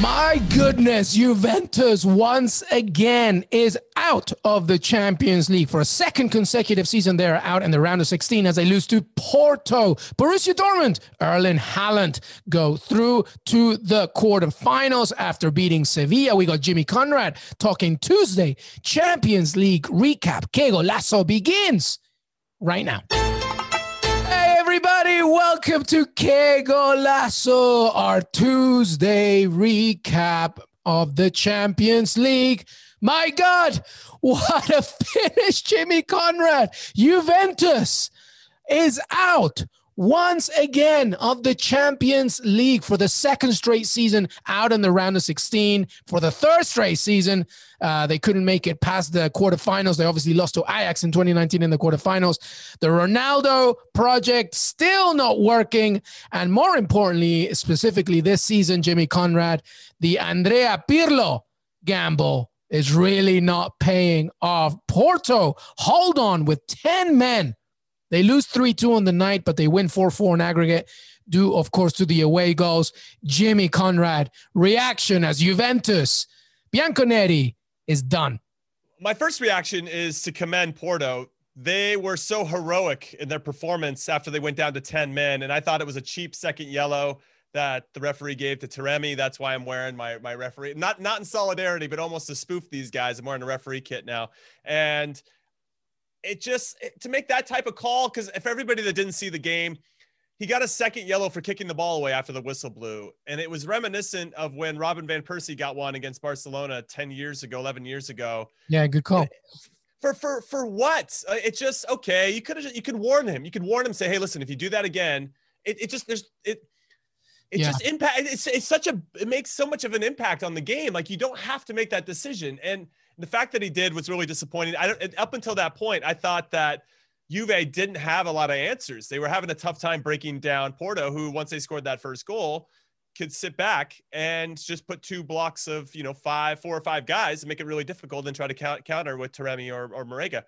My goodness, Juventus once again is out of the Champions League for a second consecutive season. They are out in the round of 16 as they lose to Porto. Borussia Dortmund, Erling Haaland go through to the quarterfinals after beating Sevilla. We got Jimmy Conrad talking Tuesday. Champions League recap. Que Golazo begins right now everybody. Welcome to Que Golazo, our Tuesday recap of the Champions League. My God, what a finish, Jimmy Conrad. Juventus is out once again of the Champions League for the second straight season out in the round of 16. For the third straight season, uh, they couldn't make it past the quarterfinals. They obviously lost to Ajax in 2019 in the quarterfinals. The Ronaldo project still not working. And more importantly, specifically this season, Jimmy Conrad, the Andrea Pirlo gamble is really not paying off. Porto, hold on with 10 men they lose 3 2 on the night, but they win 4 4 in aggregate, due, of course, to the away goals. Jimmy Conrad, reaction as Juventus, Bianconeri is done. My first reaction is to commend Porto. They were so heroic in their performance after they went down to 10 men. And I thought it was a cheap second yellow that the referee gave to Taremi. That's why I'm wearing my, my referee, not, not in solidarity, but almost to spoof these guys. I'm wearing a referee kit now. And it just to make that type of call because if everybody that didn't see the game he got a second yellow for kicking the ball away after the whistle blew. And it was reminiscent of when robin van persie got one against barcelona 10 years ago 11 years ago. Yeah good call. For for for what? Uh, it just okay you could have you could warn him. You could warn him say hey listen if you do that again it, it just there's it it yeah. just impact it's, it's such a it makes so much of an impact on the game. Like you don't have to make that decision. And the fact that he did was really disappointing. I don't, up until that point, I thought that Juve didn't have a lot of answers. They were having a tough time breaking down Porto, who once they scored that first goal, could sit back and just put two blocks of you know five, four or five guys and make it really difficult and try to count, counter with Taremi or, or Marega.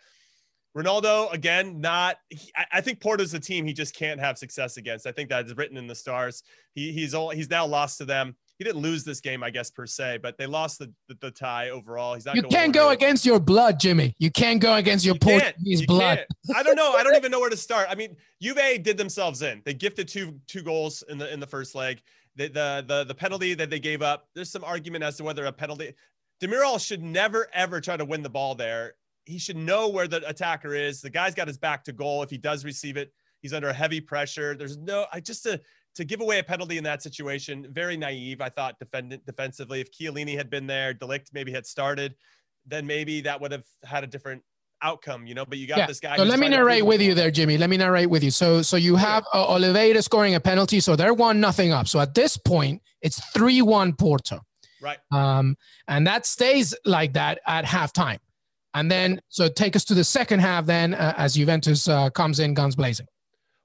Ronaldo again, not. He, I think Porto's a team he just can't have success against. I think that is written in the stars. He, he's all, he's now lost to them he didn't lose this game, I guess per se, but they lost the, the, the tie overall. He's not. You can't go against your blood, Jimmy. You can't go against your you Portuguese you blood. I don't know. I don't even know where to start. I mean, Juve did themselves in. They gifted two two goals in the in the first leg. The the the, the penalty that they gave up. There's some argument as to whether a penalty. Demiral should never ever try to win the ball there. He should know where the attacker is. The guy's got his back to goal. If he does receive it, he's under heavy pressure. There's no. I just a to give away a penalty in that situation, very naive. I thought defendant defensively. If Chiellini had been there, de Ligt maybe had started, then maybe that would have had a different outcome, you know. But you got yeah. this guy. So let me narrate with you there, Jimmy. Let me narrate with you. So so you have uh, Oliveira scoring a penalty, so they're one nothing up. So at this point, it's three one Porto. Right. Um, and that stays like that at halftime. And then, so take us to the second half then uh, as Juventus uh, comes in guns blazing.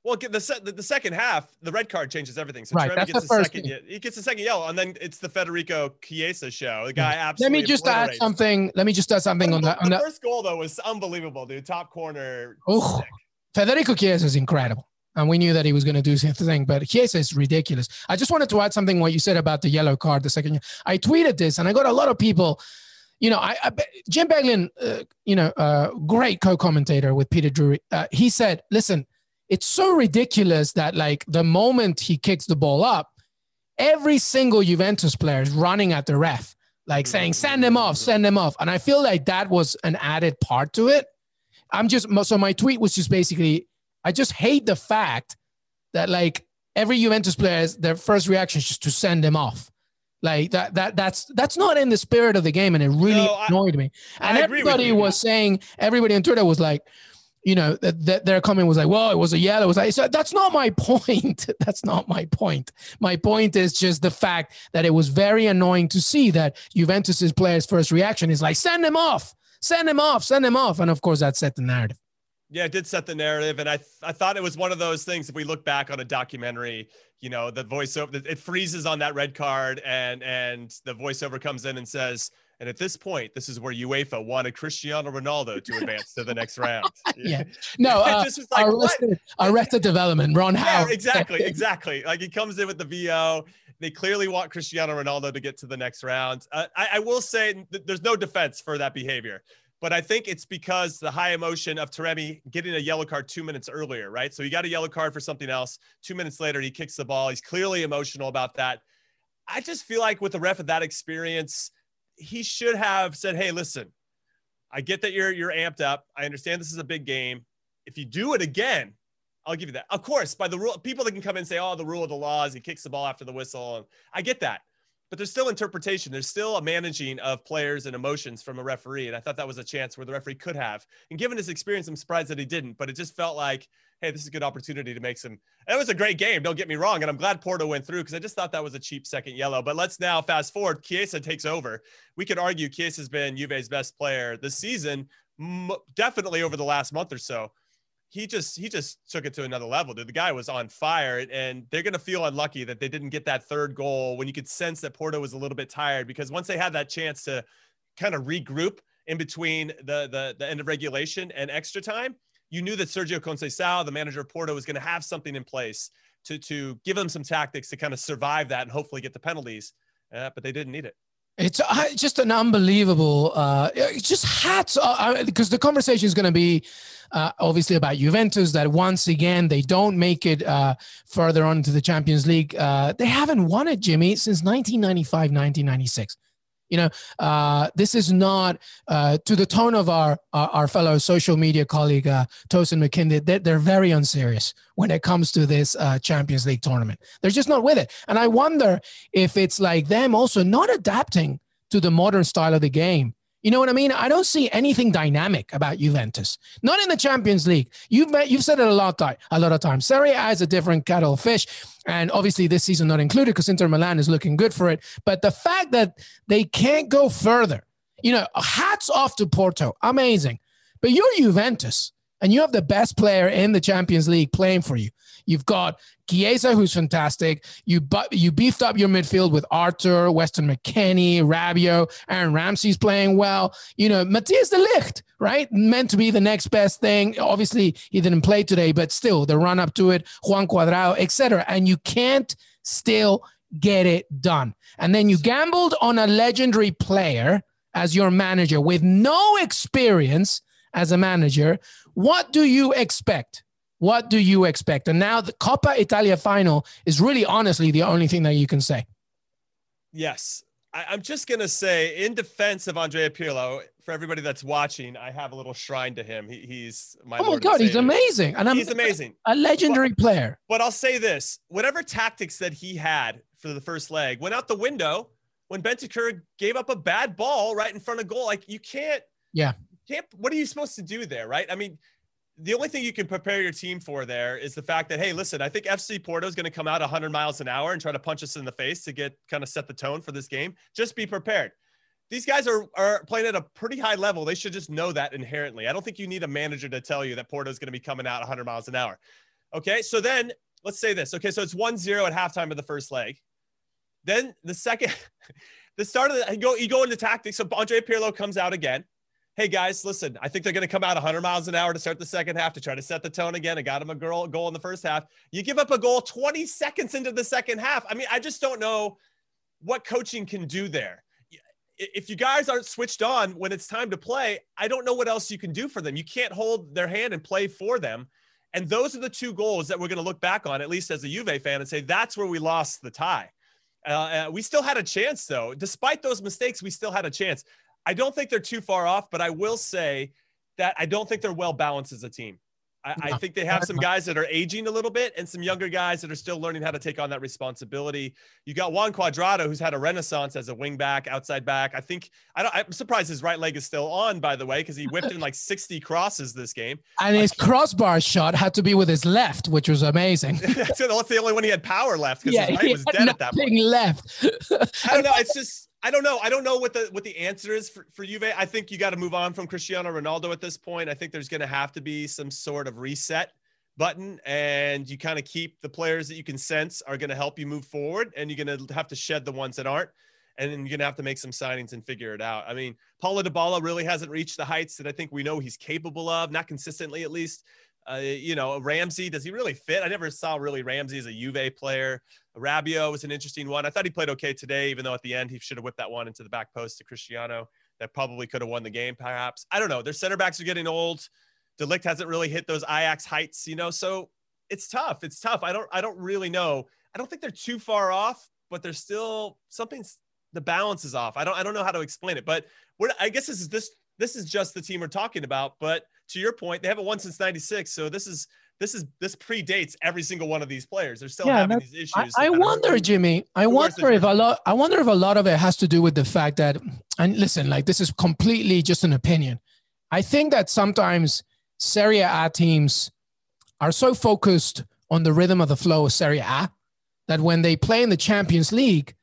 Well, the, the, the second half, the red card changes everything. So right, Trevor gets the, second. Thing. He gets the second yellow, and then it's the Federico Chiesa show. The guy absolutely. Let me just add something. Let me just add something on that. On the first goal though was unbelievable, dude. Top corner. Oh, Federico Chiesa is incredible. And we knew that he was going to do something, but Chiesa is ridiculous. I just wanted to add something what you said about the yellow card. The second, I tweeted this, and I got a lot of people you know, I, I Jim Beglin, uh, you know, uh, great co-commentator with Peter Drury. Uh, he said, "Listen, it's so ridiculous that like the moment he kicks the ball up, every single Juventus player is running at the ref, like saying, send him off, send him off. And I feel like that was an added part to it. I'm just, so my tweet was just basically, I just hate the fact that like every Juventus player, their first reaction is just to send him off. Like that, that, that's, that's not in the spirit of the game. And it really no, annoyed me. And everybody was saying, everybody on Twitter was like, you know, that, that their comment was like, well, it was a yellow. It was like, so that's not my point. that's not my point. My point is just the fact that it was very annoying to see that Juventus's players' first reaction is like, send him off, send him off, send him off. And of course, that set the narrative. Yeah, it did set the narrative. And I, th- I thought it was one of those things. If we look back on a documentary, you know, the voiceover, it freezes on that red card and, and the voiceover comes in and says, and at this point, this is where UEFA wanted Cristiano Ronaldo to advance to the next round. yeah. No, uh, just like, arrested, arrested development, Ron yeah, Howe. Exactly, exactly. Like he comes in with the VO. They clearly want Cristiano Ronaldo to get to the next round. Uh, I, I, will say th- there's no defense for that behavior, but I think it's because the high emotion of Taremi getting a yellow card two minutes earlier, right? So he got a yellow card for something else. Two minutes later, he kicks the ball. He's clearly emotional about that. I just feel like with the ref of that experience, he should have said, "Hey, listen, I get that you're you're amped up. I understand this is a big game. If you do it again, I'll give you that. Of course, by the rule, people that can come in and say, "Oh, the rule of the law is he kicks the ball after the whistle," and I get that. But there's still interpretation. There's still a managing of players and emotions from a referee, and I thought that was a chance where the referee could have. And given his experience, I'm surprised that he didn't. But it just felt like hey, this is a good opportunity to make some. It was a great game. Don't get me wrong. And I'm glad Porto went through because I just thought that was a cheap second yellow. But let's now fast forward. Chiesa takes over. We could argue Chiesa has been Juve's best player this season, definitely over the last month or so. He just he just took it to another level. Dude, the guy was on fire, and they're gonna feel unlucky that they didn't get that third goal when you could sense that Porto was a little bit tired because once they had that chance to kind of regroup in between the the, the end of regulation and extra time, you knew that Sergio Conceição, the manager of Porto, was going to have something in place to to give them some tactics to kind of survive that and hopefully get the penalties, uh, but they didn't need it. It's uh, just an unbelievable. Uh, just hats because the conversation is going to be uh, obviously about Juventus that once again they don't make it uh, further on to the Champions League. Uh, they haven't won it, Jimmy, since 1995, 1996. You know, uh, this is not uh, to the tone of our our, our fellow social media colleague uh, Tosin McKindy. They're, they're, very unserious when it comes to this uh, Champions League tournament. They're just not with it, and I wonder if it's like them also not adapting to the modern style of the game you know what I mean? I don't see anything dynamic about Juventus. Not in the Champions League. You've met, you've said it a lot, a lot of times. Serie A is a different kettle of fish, and obviously this season not included because Inter Milan is looking good for it. But the fact that they can't go further, you know, hats off to Porto, amazing. But you're Juventus, and you have the best player in the Champions League playing for you. You've got Chiesa, who's fantastic. You bu- you beefed up your midfield with Arthur, Weston McKennie, Rabiot, Aaron Ramsey's playing well. You know, Matthijs de Ligt, right? Meant to be the next best thing. Obviously, he didn't play today, but still, the run up to it, Juan Cuadrado, etc. And you can't still get it done. And then you gambled on a legendary player as your manager with no experience as a manager. What do you expect? What do you expect? And now the Coppa Italia final is really honestly the only thing that you can say. Yes. I, am just going to say, in defense of Andrea Pirlo, for everybody that's watching, I have a little shrine to him. He, he's my. Oh my God, he's amazing. And I'm, he's amazing. A legendary but, player. But I'll say this whatever tactics that he had for the first leg went out the window when Bentancur gave up a bad ball right in front of goal. Like, you can't. Yeah. Can't, what are you supposed to do there, right? I mean, the only thing you can prepare your team for there is the fact that hey listen i think fc porto is going to come out 100 miles an hour and try to punch us in the face to get kind of set the tone for this game. Just be prepared. These guys are, are playing at a pretty high level. They should just know that inherently. I don't think you need a manager to tell you that porto is going to be coming out 100 miles an hour. Okay so then let's say this. Okay so it's 1-0 at halftime of the first leg. Then the second the start of the you go you go into tactics. So andre pirlo comes out again hey guys, listen, I think they're going to come out 100 miles an hour to start the second half to try to set the tone again. I got them a goal, goal in the first half. You give up a goal 20 seconds into the second half. I mean, I just don't know what coaching can do there. If you guys aren't switched on when it's time to play, I don't know what else you can do for them. You can't hold their hand and play for them. And those are the two goals that we're going to look back on, at least as a Juve fan, and say that's where we lost the tie. Uh, uh, we still had a chance, though. Despite those mistakes, we still had a chance. I don't think they're too far off, but I will say that I don't think they're well balanced as a team. I, I, think they have some guys that are aging a little bit and some younger guys that are still learning how to take on that responsibility. You got Juan Cuadrado, who's had a renaissance as a wing back, outside back. I think I am surprised his right leg is still on, by the way, because he whipped in like 60 crosses this game. And his crossbar shot had to be with his left, which was amazing. so that's the only one he had power left because yeah, his right was dead at that point. left. I don't know. It's just I don't know. I don't know what the what the answer is for, for Juve. I think you got to move on from Cristiano Ronaldo at this point. I think there's going to have to be some sort of reset button and you kind of keep the players that you can sense are going to help you move forward and you're going to have to shed the ones that aren't and then you're going to have to make some signings and figure it out. I mean, Paulo Dybala really hasn't reached the heights that I think we know he's capable of, not consistently at least. Uh, you know, Ramsey, does he really fit? I never saw really Ramsey as a Juve player. Rabiot was an interesting one. I thought he played okay today, even though at the end he should have whipped that one into the back post to Cristiano. That probably could have won the game, perhaps. I don't know. Their center backs are getting old. De Ligt hasn't really hit those Ajax heights, you know. So it's tough. It's tough. I don't. I don't really know. I don't think they're too far off, but there's still something's the balance is off. I don't. I don't know how to explain it, but I guess this is this. This is just the team we're talking about. But to your point, they haven't won since '96, so this is this is this predates every single one of these players. They're still yeah, having these issues. I, I wonder, Jimmy. I wonder if a lot. I wonder if a lot of it has to do with the fact that, and listen, like this is completely just an opinion. I think that sometimes Serie A teams are so focused on the rhythm of the flow of Serie A that when they play in the Champions League,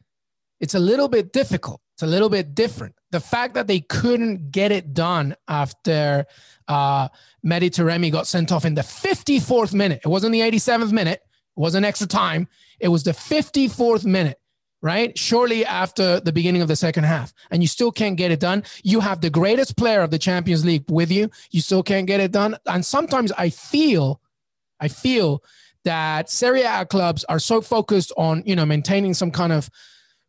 it's a little bit difficult. It's a little bit different. The fact that they couldn't get it done after uh, Taremi got sent off in the 54th minute. It wasn't the 87th minute. It wasn't extra time. It was the 54th minute, right? Shortly after the beginning of the second half. And you still can't get it done. You have the greatest player of the Champions League with you. You still can't get it done. And sometimes I feel, I feel that Serie A clubs are so focused on, you know, maintaining some kind of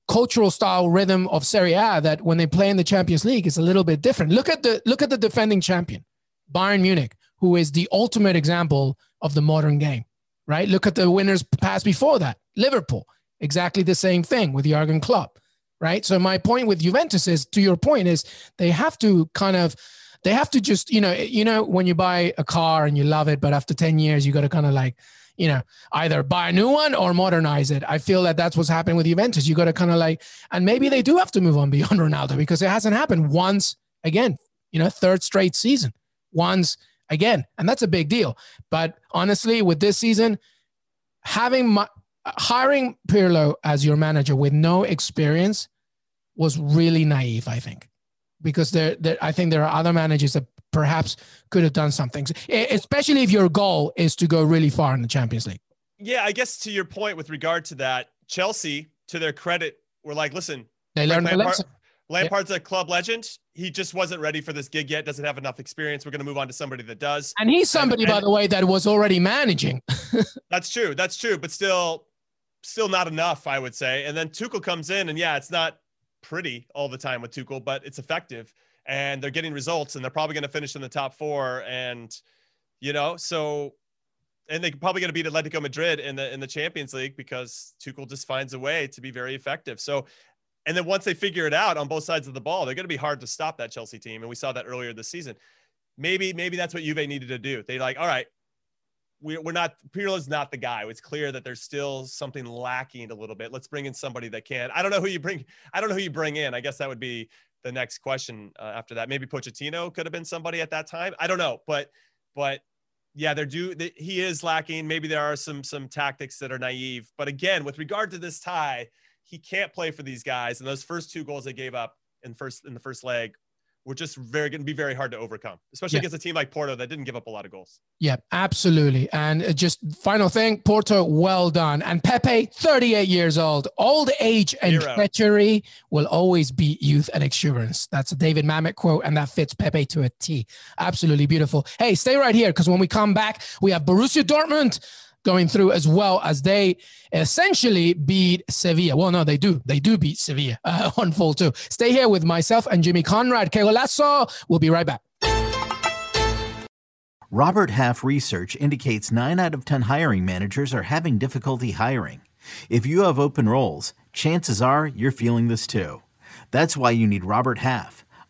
cultural style rhythm of Serie A that when they play in the Champions League, it's a little bit different. Look at the look at the defending champion. Bayern Munich, who is the ultimate example of the modern game, right? Look at the winners past before that. Liverpool, exactly the same thing with Jurgen Klopp, right? So my point with Juventus is, to your point, is they have to kind of, they have to just, you know, you know, when you buy a car and you love it, but after 10 years, you got to kind of like, you know, either buy a new one or modernize it. I feel that that's what's happening with Juventus. You got to kind of like, and maybe they do have to move on beyond Ronaldo because it hasn't happened once again, you know, third straight season once again, and that's a big deal. But honestly, with this season, having my, hiring Pirlo as your manager with no experience was really naive. I think because there, there, I think there are other managers that perhaps could have done something, especially if your goal is to go really far in the Champions League. Yeah, I guess to your point with regard to that, Chelsea, to their credit, were like, listen, they learned the lesson. Lampard's a club legend. He just wasn't ready for this gig yet. Doesn't have enough experience. We're going to move on to somebody that does. And he's somebody, and, and, by the way, that was already managing. that's true. That's true. But still, still not enough, I would say. And then Tuchel comes in, and yeah, it's not pretty all the time with Tuchel, but it's effective, and they're getting results, and they're probably going to finish in the top four. And you know, so and they're probably going to beat Atletico Madrid in the in the Champions League because Tuchel just finds a way to be very effective. So and then once they figure it out on both sides of the ball, they're going to be hard to stop that Chelsea team. And we saw that earlier this season. Maybe, maybe that's what Juve needed to do. They like, all right, we're, we're not, Pirlo's not the guy. It's clear that there's still something lacking a little bit. Let's bring in somebody that can. I don't know who you bring. I don't know who you bring in. I guess that would be the next question uh, after that. Maybe Pochettino could have been somebody at that time. I don't know, but, but yeah, they're due. They, he is lacking. Maybe there are some some tactics that are naive. But again, with regard to this tie, he can't play for these guys. And those first two goals they gave up in first in the first leg were just very going to be very hard to overcome, especially yeah. against a team like Porto that didn't give up a lot of goals. Yeah, absolutely. And uh, just final thing, Porto, well done. And Pepe, 38 years old, old age and Hero. treachery will always beat youth and exuberance. That's a David Mamet quote, and that fits Pepe to a T. Absolutely beautiful. Hey, stay right here because when we come back, we have Borussia Dortmund going through as well as they essentially beat Sevilla. Well, no, they do. They do beat Sevilla uh, on full two. Stay here with myself and Jimmy Conrad. Que golazo. We'll be right back. Robert Half research indicates nine out of 10 hiring managers are having difficulty hiring. If you have open roles, chances are you're feeling this too. That's why you need Robert Half.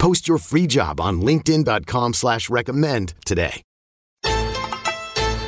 Post your free job on LinkedIn.com slash recommend today.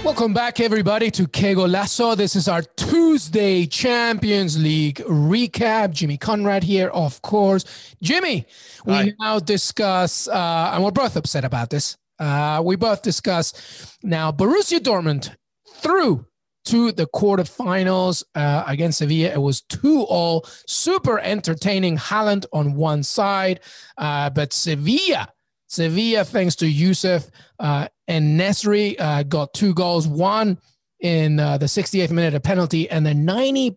Welcome back, everybody, to Que Golazo. This is our Tuesday Champions League recap. Jimmy Conrad here, of course. Jimmy, we Hi. now discuss, uh, and we're both upset about this. Uh, we both discuss now Borussia Dortmund through to the quarterfinals uh, against Sevilla. It was 2 all. Super entertaining. Haaland on one side, uh, but Sevilla. Sevilla, thanks to Yusuf uh, and Nesyri, uh, got two goals. One in uh, the 68th minute, a penalty, and the 90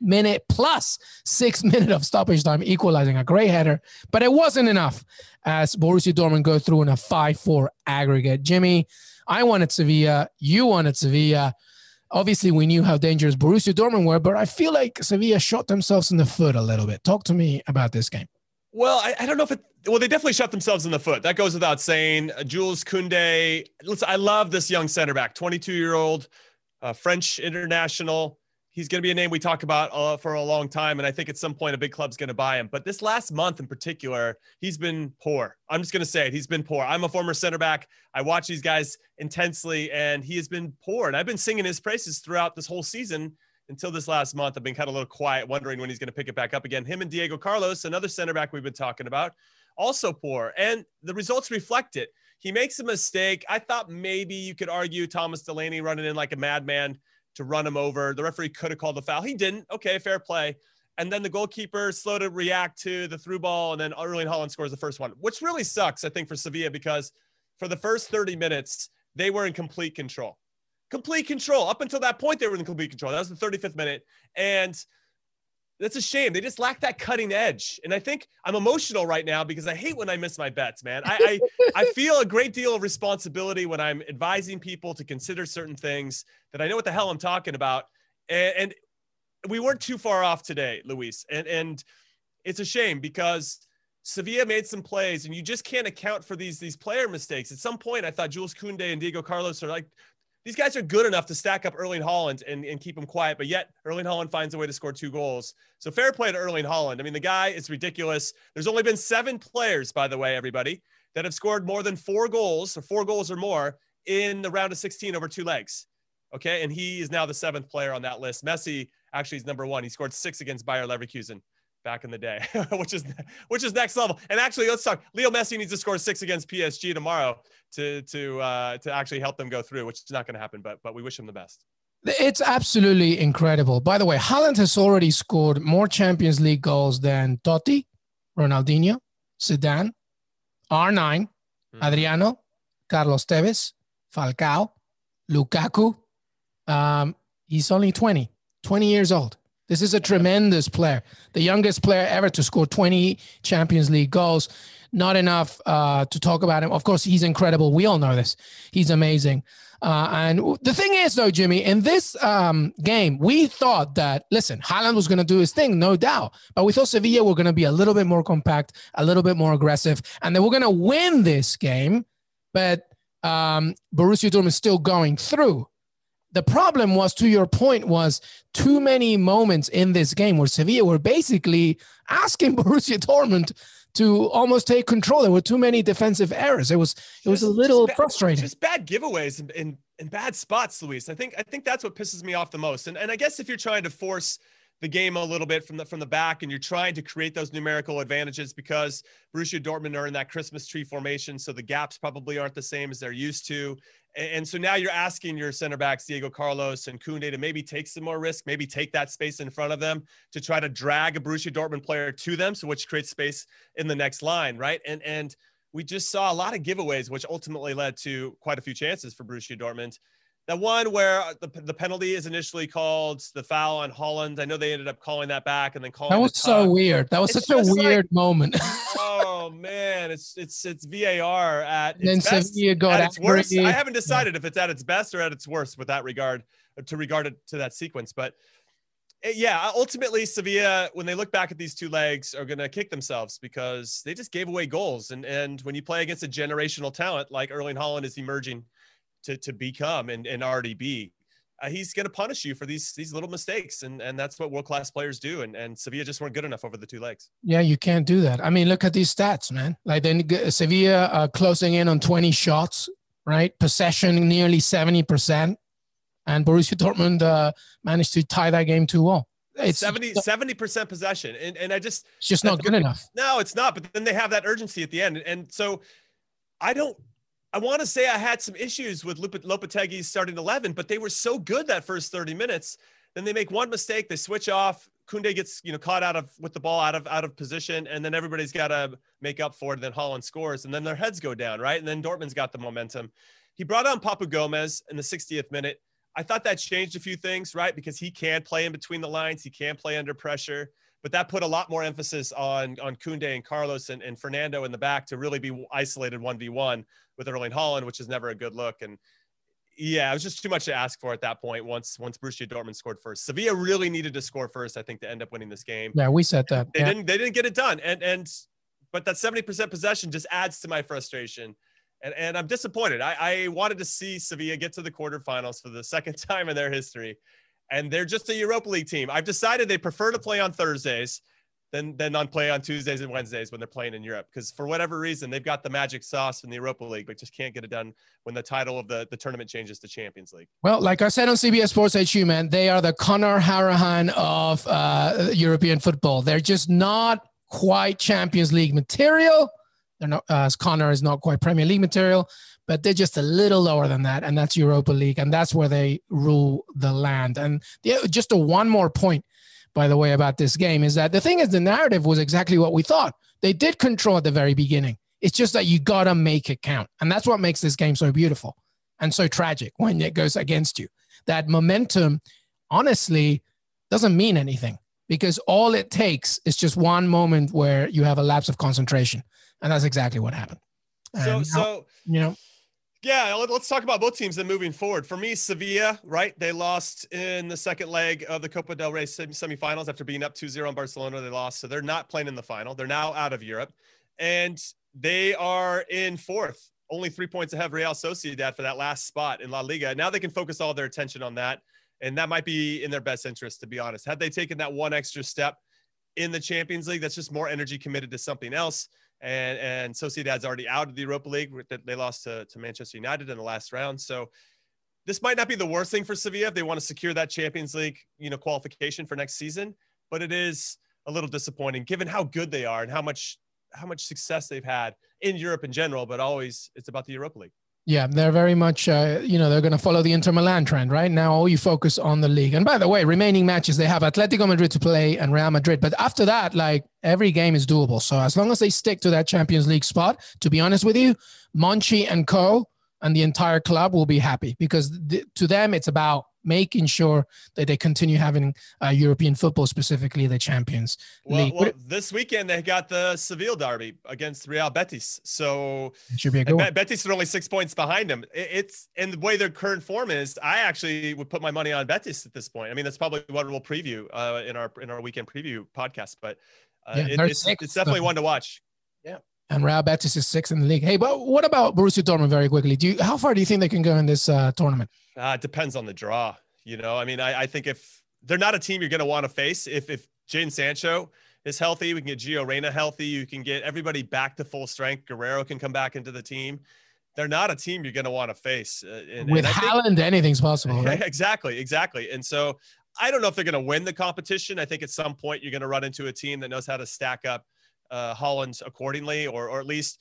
minute plus six minute of stoppage time, equalizing a great header. But it wasn't enough as Borussia Dortmund go through in a 5 4 aggregate. Jimmy, I wanted Sevilla. You wanted Sevilla. Obviously, we knew how dangerous Borussia Dortmund were, but I feel like Sevilla shot themselves in the foot a little bit. Talk to me about this game. Well, I, I don't know if it. Well, they definitely shot themselves in the foot. That goes without saying. Uh, Jules Koundé. Listen, I love this young center back, 22 year old, uh, French international. He's going to be a name we talk about uh, for a long time, and I think at some point a big club's going to buy him. But this last month in particular, he's been poor. I'm just going to say it. He's been poor. I'm a former center back. I watch these guys intensely, and he has been poor. And I've been singing his praises throughout this whole season until this last month. I've been kind of a little quiet, wondering when he's going to pick it back up again. Him and Diego Carlos, another center back we've been talking about, also poor. And the results reflect it. He makes a mistake. I thought maybe you could argue Thomas Delaney running in like a madman to run him over. The referee could have called the foul. He didn't. Okay, fair play. And then the goalkeeper slow to react to the through ball, and then Erling Haaland scores the first one, which really sucks, I think, for Sevilla because for the first 30 minutes, they were in complete control complete control. Up until that point, they were in complete control. That was the 35th minute. And that's a shame. They just lack that cutting edge. And I think I'm emotional right now because I hate when I miss my bets, man. I, I, I feel a great deal of responsibility when I'm advising people to consider certain things that I know what the hell I'm talking about. And, and we weren't too far off today, Luis. And, and it's a shame because Sevilla made some plays and you just can't account for these, these player mistakes. At some point, I thought Jules Koundé and Diego Carlos are like these guys are good enough to stack up Erling Haaland and, and keep him quiet, but yet Erling Haaland finds a way to score two goals. So fair play to Erling Haaland. I mean, the guy is ridiculous. There's only been seven players, by the way, everybody, that have scored more than four goals or four goals or more in the round of 16 over two legs. Okay. And he is now the seventh player on that list. Messi actually is number one. He scored six against Bayer Leverkusen back in the day, which is which is next level. And actually, let's talk. Leo Messi needs to score six against PSG tomorrow to to uh, to actually help them go through, which is not going to happen. But but we wish him the best. It's absolutely incredible. By the way, Haaland has already scored more Champions League goals than Totti, Ronaldinho, Zidane, R9, Mhm. Adriano, Carlos Tevez, Falcao, Lukaku. Um, he's only 20, 20 years old. This is a tremendous player, the youngest player ever to score 20 Champions League goals. Not enough uh, to talk about him. Of course, he's incredible. We all know this. He's amazing. Uh, and the thing is, though, Jimmy, in this um, game, we thought that, listen, Haaland was going to do his thing, no doubt. But we thought Sevilla were going to be a little bit more compact, a little bit more aggressive, and they were going to win this game. But um, Borussia Dortmund is still going through. The problem was, to your point, was too many moments in this game where Sevilla were basically asking Borussia Dortmund to almost take control. There were too many defensive errors. It was it was a little just bad- frustrating. Just bad giveaways and in, in, bad spots, Luis. I think I think that's what pisses me off the most. And and I guess if you're trying to force the game a little bit from the from the back and you're trying to create those numerical advantages because Borussia Dortmund are in that Christmas tree formation so the gaps probably aren't the same as they're used to. And so now you're asking your center backs Diego Carlos and Koundé to maybe take some more risk maybe take that space in front of them to try to drag a Borussia Dortmund player to them so which creates space in the next line right? And and we just saw a lot of giveaways which ultimately led to quite a few chances for Borussia Dortmund that one where the, the penalty is initially called the foul on Haaland. I know they ended up calling that back and then calling. That was so weird. That was it's such a weird like, moment. oh man, it's it's it's VAR at its then best, Sevilla got at its worst. I haven't decided if it's at its best or at its worst with that regard to regard it to that sequence, but. Eh, yeah, ultimately, Sevilla, when they look back at these two legs, are going to kick themselves because they just gave away goals. And and when you play against a generational talent like Erling Haaland is emerging to to become and, and already be. Uh, he's going to punish you for these these little mistakes, and and that's what world class players do. And and Sevilla just weren't good enough over the two legs. Yeah, you can't do that. I mean, look at these stats, man. Like then Sevilla uh, closing in on twenty shots, right? Possession nearly seventy percent, and Borussia Dortmund uh, managed to tie that game too well. It's 70 percent possession, and and I just it's just not good, good enough. No, it's not. But then they have that urgency at the end, and so I don't I want to say I had some issues with Lopetegui's starting 11, but they were so good that first 30 minutes. Then they make one mistake, they switch off. Koundé gets you know caught out of with the ball out of out of position, and then everybody's got to make up for it. And then Haaland scores, and then their heads go down, right? And then Dortmund's got the momentum. He brought on Papu Gomez in the 60th minute. I thought that changed a few things, right? Because he can play in between the lines, he can play under pressure but that put a lot more emphasis on on Koundé and Carlos and, and Fernando in the back to really be isolated 1v1 with Erling Haaland, which is never a good look. And yeah, it was just too much to ask for at that point once once Borussia Dortmund scored first. Sevilla really needed to score first, I think, to end up winning this game. Yeah, we said that. They yeah. didn't they didn't get it done. And and but that 70% possession just adds to my frustration. And, and I'm disappointed. I, I wanted to see Sevilla get to the quarterfinals for the second time in their history and they're just a Europa League team. I've decided they prefer to play on Thursdays than than on play on Tuesdays and Wednesdays when they're playing in Europe because for whatever reason they've got the magic sauce in the Europa League, but just can't get it done when the title of the, the tournament changes to Champions League. Well, like I said on CBS Sports HQ, man, they are the Conor Hourihane of uh, European football. They're just not quite Champions League material. They're not uh, as Conor is not quite Premier League material, but they're just a little lower than that, and that's Europa League, and that's where they rule the land. And the, just a one more point, by the way, about this game is that the thing is the narrative was exactly what we thought. They did control at the very beginning. It's just that you gotta make it count, and that's what makes this game so beautiful and so tragic when it goes against you. That momentum, honestly, doesn't mean anything because all it takes is just one moment where you have a lapse of concentration, and that's exactly what happened. So, so you know, yeah, let's talk about both teams and moving forward. For me, Sevilla, right? They lost in the second leg of the Copa del Rey semifinals after being up 2-0 in Barcelona. They lost, so they're not playing in the final. They're now out of Europe, and they are in fourth, only three points ahead of Real Sociedad for that last spot in La Liga. Now they can focus all their attention on that, and that might be in their best interest, to be honest. Had they taken that one extra step in the Champions League, that's just more energy committed to something else and and Sociedad's already out of the Europa League. That They lost to, to Manchester United in the last round. So this might not be the worst thing for Sevilla if they want to secure that Champions League, you know, qualification for next season. But it is a little disappointing given how good they are and how much how much success they've had in Europe in general. But always, it's about the Europa League. Yeah, they're very much, uh, you know, they're going to follow the Inter Milan trend, right? Now, all you focus on the league. And by the way, remaining matches, they have Atletico Madrid to play and Real Madrid. But after that, like every game is doable. So as long as they stick to that Champions League spot, to be honest with you, Monchi and co and the entire club will be happy because th- to them, it's about making sure that they continue having uh, European football, specifically the Champions well, League. Well, this weekend they got the Seville derby against Real Betis, so it should be a good one. Betis are only six points behind them. It's and the way their current form is, I actually would put my money on Betis at this point. I mean, that's probably what we'll preview uh, in our in our weekend preview podcast, but uh, yeah, it, it's, it's definitely one to watch. Yeah. And Real Betis is sixth in the league. Hey, but what about Borussia Dortmund? Very quickly, do you how far do you think they can go in this uh, tournament? Uh, it depends on the draw. You know, I mean, I, I think if they're not a team you're going to want to face, if if Jadon Sancho is healthy, we can get Gio Reyna healthy. You can get everybody back to full strength. Guerreiro can come back into the team. They're not a team you're going to want to face. Uh, and, With and Haaland, anything's possible. Right? exactly, exactly. And so I don't know if they're going to win the competition. I think at some point you're going to run into a team that knows how to stack up uh, Haaland accordingly, or or at least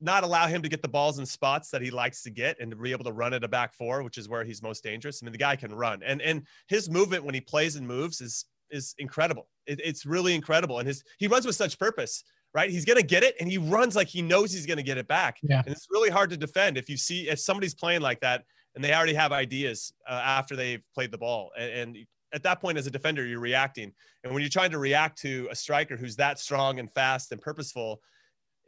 not allow him to get the balls in spots that he likes to get and to be able to run at a back four, which is where he's most dangerous. I mean, the guy can run, and and his movement when he plays and moves is is incredible. It, it's really incredible, and his he runs with such purpose. Right, he's gonna get it, and he runs like he knows he's gonna get it back. Yeah, and it's really hard to defend if you see if somebody's playing like that and they already have ideas uh, after they've played the ball, and, and at that point as a defender you're reacting and when you're trying to react to a striker who's that strong and fast and purposeful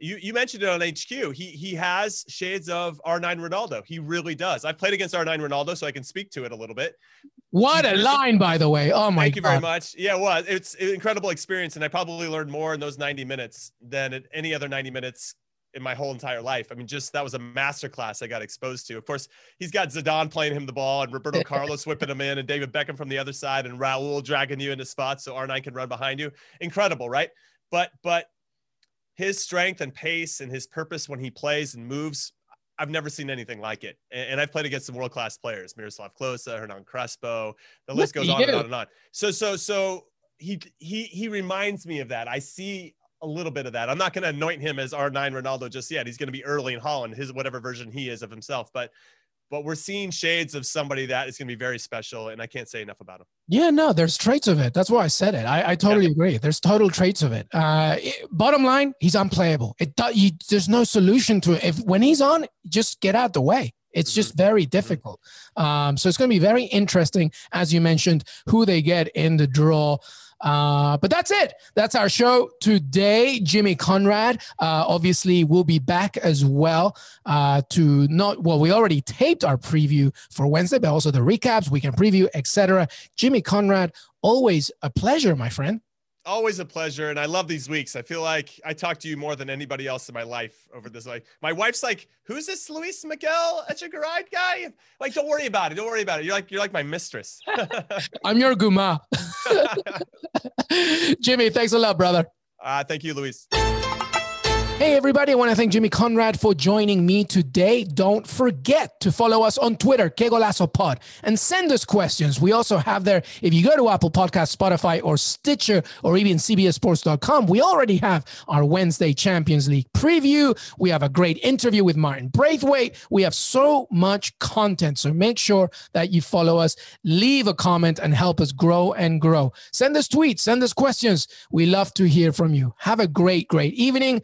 you, you mentioned it on HQ. He he has shades of R9 Ronaldo. He really does. I've played against R9 Ronaldo, so I can speak to it a little bit. What a line, by the way. Oh my god. Thank you very much. Yeah, it was. It's an incredible experience, and I probably learned more in those 90 minutes than at any other 90 minutes in my whole entire life. I mean, just that was a masterclass I got exposed to. Of course, he's got Zidane playing him the ball and Roberto Carlos whipping him in and David Beckham from the other side and Raul dragging you into spots so R9 can run behind you. Incredible, right? But but his strength and pace and his purpose when he plays and moves, I've never seen anything like it. And, I've played against some world class players, Miroslav Klose, Hernan Crespo. The list goes on and on and on. So so so he he he reminds me of that. I see a little bit of that. I'm not going to anoint him as R9 Ronaldo just yet. He's going to be Erling Haaland, his whatever version he is of himself. But but we're seeing shades of somebody that is going to be very special, and I can't say enough about him. Yeah, no, there's traits of it. That's why I said it. I, I totally yeah. agree. There's total traits of it. Uh, it, Bottom line, he's unplayable. It you, there's no solution to it. If when he's on, just get out the way. It's mm-hmm. just very mm-hmm. difficult. Um, so it's going to be very interesting, as you mentioned, who they get in the draw. Uh, but that's it. That's our show today. Jimmy Conrad, uh, obviously, will be back as well uh, to not, well, we already taped our preview for Wednesday, but also the recaps, weekend preview, etc. Jimmy Conrad, always a pleasure, my friend. Always a pleasure and i love these weeks. I feel like i talk to you more than anybody else in my life over this like my wife's like who's this luis miguel? Echegaray guy. Like don't worry about it don't worry about it. You're like you're like my mistress. I'm your guma jimmy thanks a lot brother. Uh, thank you luis Hey, everybody, I want to thank Jimmy Conrad for joining me today. Don't forget to follow us on Twitter, Que Golazo Pod, and send us questions. We also have there, if you go to Apple Podcast, Spotify, or Stitcher, or even CBSSports.com, we already have our Wednesday Champions League preview. We have a great interview with Martin Braithwaite. We have so much content. So make sure that you follow us, leave a comment, and help us grow and grow. Send us tweets, send us questions. We love to hear from you. Have a great, great evening.